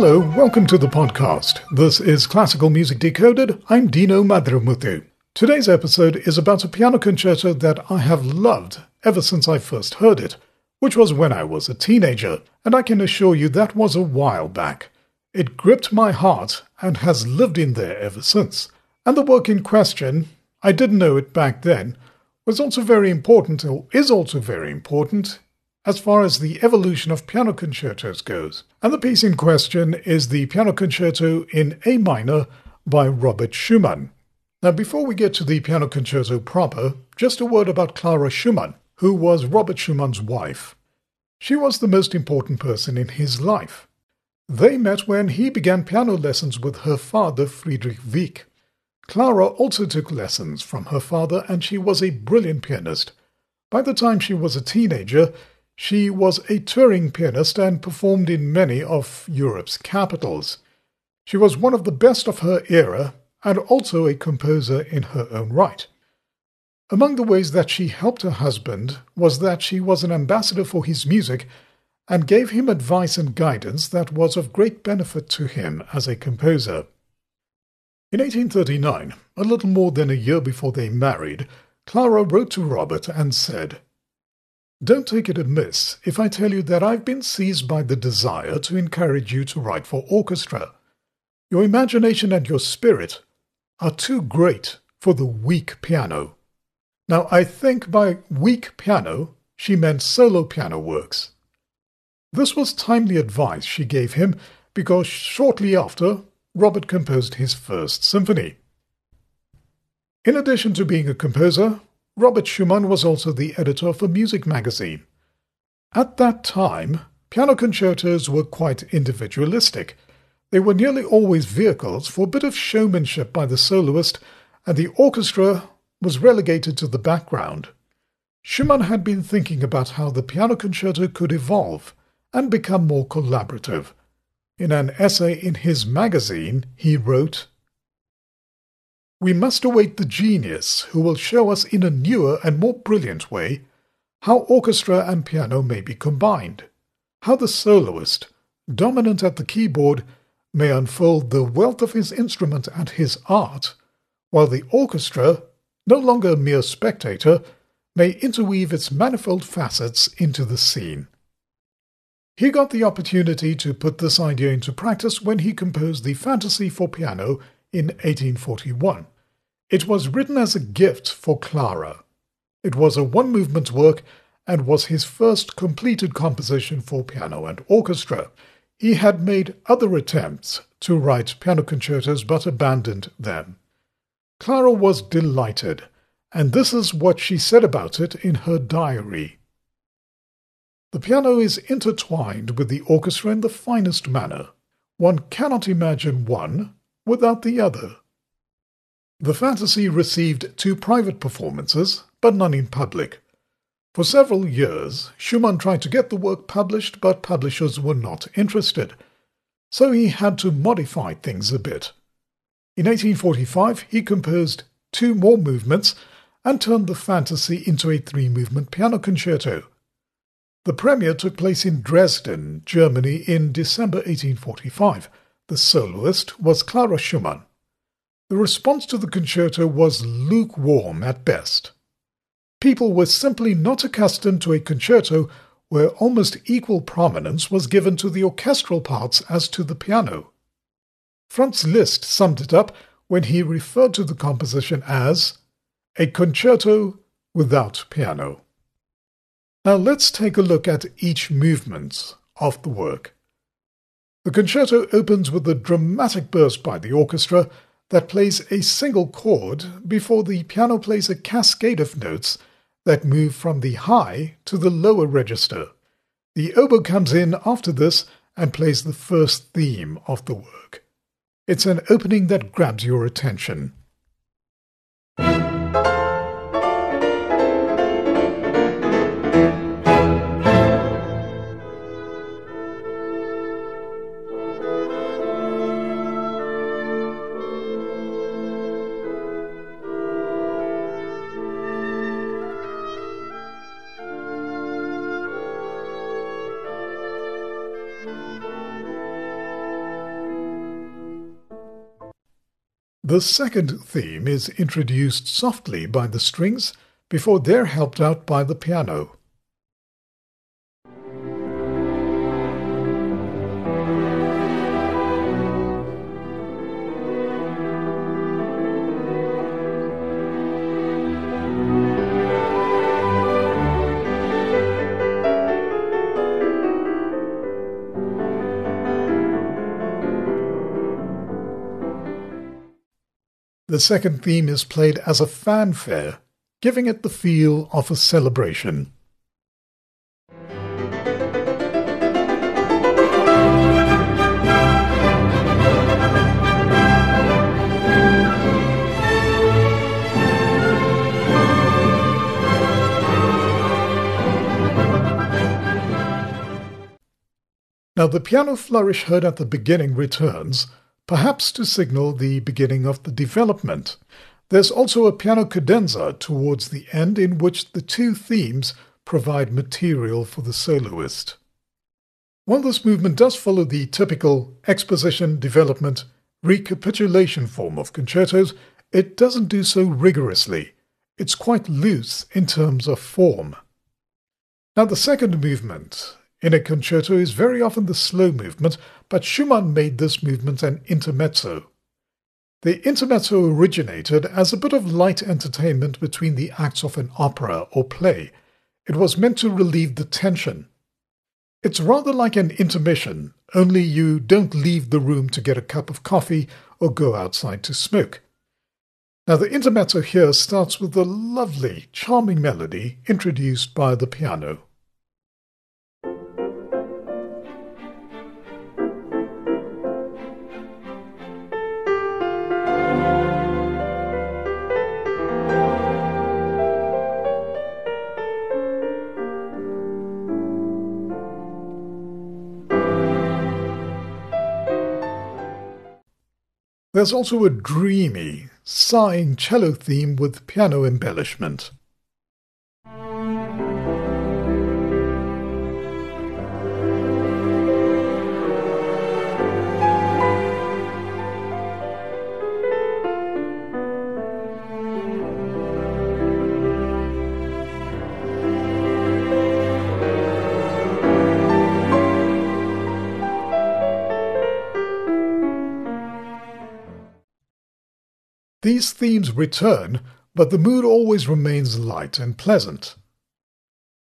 Hello, welcome to the podcast. This is Classical Music Decoded. I'm Deano Madramuthu. Today's episode is about a piano concerto that I have loved ever since I first heard it, which was when I was a teenager, and I can assure you that was a while back. It gripped my heart and has lived in there ever since. And the work in question, I didn't know it back then, was also very important, or is also very important, as far as the evolution of piano concertos goes. And the piece in question is the Piano Concerto in A minor by Robert Schumann. Now, before we get to the piano concerto proper, just a word about Clara Schumann, who was Robert Schumann's wife. She was the most important person in his life. They met when he began piano lessons with her father, Friedrich Wieck. Clara also took lessons from her father, and she was a brilliant pianist. By the time she was a teenager, she was a touring pianist and performed in many of Europe's capitals. She was one of the best of her era and also a composer in her own right. Among the ways that she helped her husband was that she was an ambassador for his music and gave him advice and guidance that was of great benefit to him as a composer. In 1839, a little more than a year before they married, Clara wrote to Robert and said, don't take it amiss if I tell you that I've been seized by the desire to encourage you to write for orchestra. Your imagination and your spirit are too great for the weak piano. Now, I think by weak piano she meant solo piano works. This was timely advice she gave him because shortly after, Robert composed his first symphony. In addition to being a composer, Robert Schumann was also the editor of a music magazine. At that time, piano concertos were quite individualistic. They were nearly always vehicles for a bit of showmanship by the soloist, and the orchestra was relegated to the background. Schumann had been thinking about how the piano concerto could evolve and become more collaborative. In an essay in his magazine, he wrote, we must await the genius who will show us in a newer and more brilliant way how orchestra and piano may be combined, how the soloist, dominant at the keyboard, may unfold the wealth of his instrument and his art, while the orchestra, no longer a mere spectator, may interweave its manifold facets into the scene. He got the opportunity to put this idea into practice when he composed the Fantasy for Piano in 1841. It was written as a gift for Clara. It was a one movement work and was his first completed composition for piano and orchestra. He had made other attempts to write piano concertos but abandoned them. Clara was delighted, and this is what she said about it in her diary. The piano is intertwined with the orchestra in the finest manner. One cannot imagine one without the other. The fantasy received two private performances, but none in public. For several years, Schumann tried to get the work published, but publishers were not interested, so he had to modify things a bit. In 1845, he composed two more movements and turned the fantasy into a three movement piano concerto. The premiere took place in Dresden, Germany in December 1845. The soloist was Clara Schumann. The response to the concerto was lukewarm at best. People were simply not accustomed to a concerto where almost equal prominence was given to the orchestral parts as to the piano. Franz Liszt summed it up when he referred to the composition as a concerto without piano. Now let's take a look at each movement of the work. The concerto opens with a dramatic burst by the orchestra that plays a single chord before the piano plays a cascade of notes that move from the high to the lower register. The oboe comes in after this and plays the first theme of the work. It's an opening that grabs your attention. The second theme is introduced softly by the strings before they're helped out by the piano. The second theme is played as a fanfare, giving it the feel of a celebration. Now, the piano flourish heard at the beginning returns, perhaps to signal the beginning of the development. There's also a piano cadenza towards the end in which the two themes provide material for the soloist. While this movement does follow the typical exposition, development, recapitulation form of concertos, it doesn't do so rigorously. It's quite loose in terms of form. Now, the second movement in a concerto is very often the slow movement, but Schumann made this movement an intermezzo. The intermezzo originated as a bit of light entertainment between the acts of an opera or play. It was meant to relieve the tension. It's rather like an intermission, only you don't leave the room to get a cup of coffee or go outside to smoke. Now, the intermezzo here starts with a lovely, charming melody introduced by the piano. There's also a dreamy, sighing cello theme with piano embellishment. These themes return, but the mood always remains light and pleasant.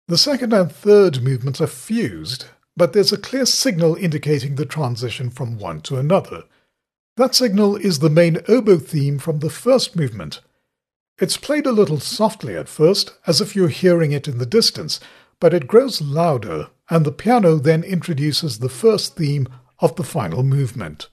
The second and third movements are fused, but there's a clear signal indicating the transition from one to another. That signal is the main oboe theme from the first movement. It's played a little softly at first, as if you're hearing it in the distance, but it grows louder, and the piano then introduces the first theme of the final movement.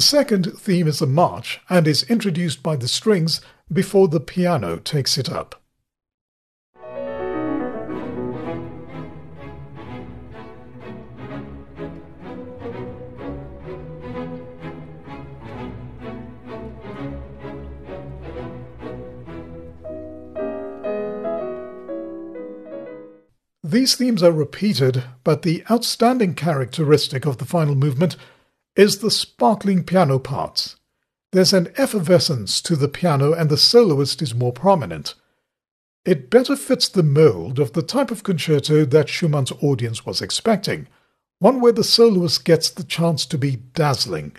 The second theme is a march and is introduced by the strings before the piano takes it up. These themes are repeated, but the outstanding characteristic of the final movement is the sparkling piano parts. There's an effervescence to the piano and the soloist is more prominent. It better fits the mold of the type of concerto that Schumann's audience was expecting, one where the soloist gets the chance to be dazzling.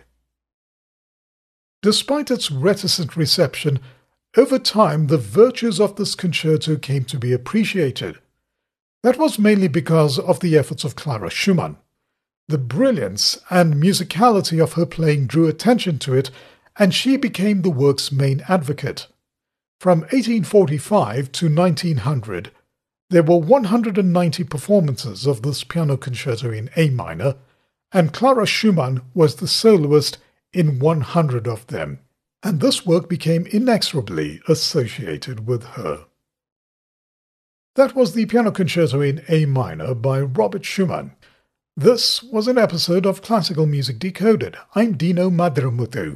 Despite its reticent reception, over time the virtues of this concerto came to be appreciated. That was mainly because of the efforts of Clara Schumann. The brilliance and musicality of her playing drew attention to it, and she became the work's main advocate. From 1845 to 1900, there were 190 performances of this piano concerto in A minor, and Clara Schumann was the soloist in 100 of them, and this work became inexorably associated with her. That was the Piano Concerto in A minor by Robert Schumann. This was an episode of Classical Music Decoded. I'm Deano Madrumuthu.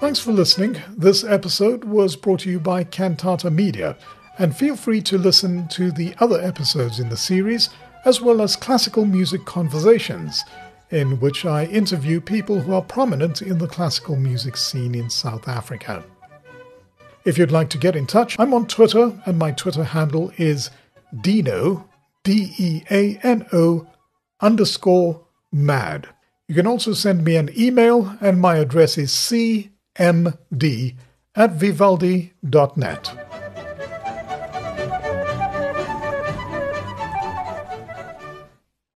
Thanks for listening. This episode was brought to you by Cantata Media, and feel free to listen to the other episodes in the series, as well as Classical Music Conversations, in which I interview people who are prominent in the classical music scene in South Africa. If you'd like to get in touch, I'm on Twitter, and my Twitter handle is Deano, D E A N O, underscore mad. You can also send me an email, and my address is cmd at vivaldi.net.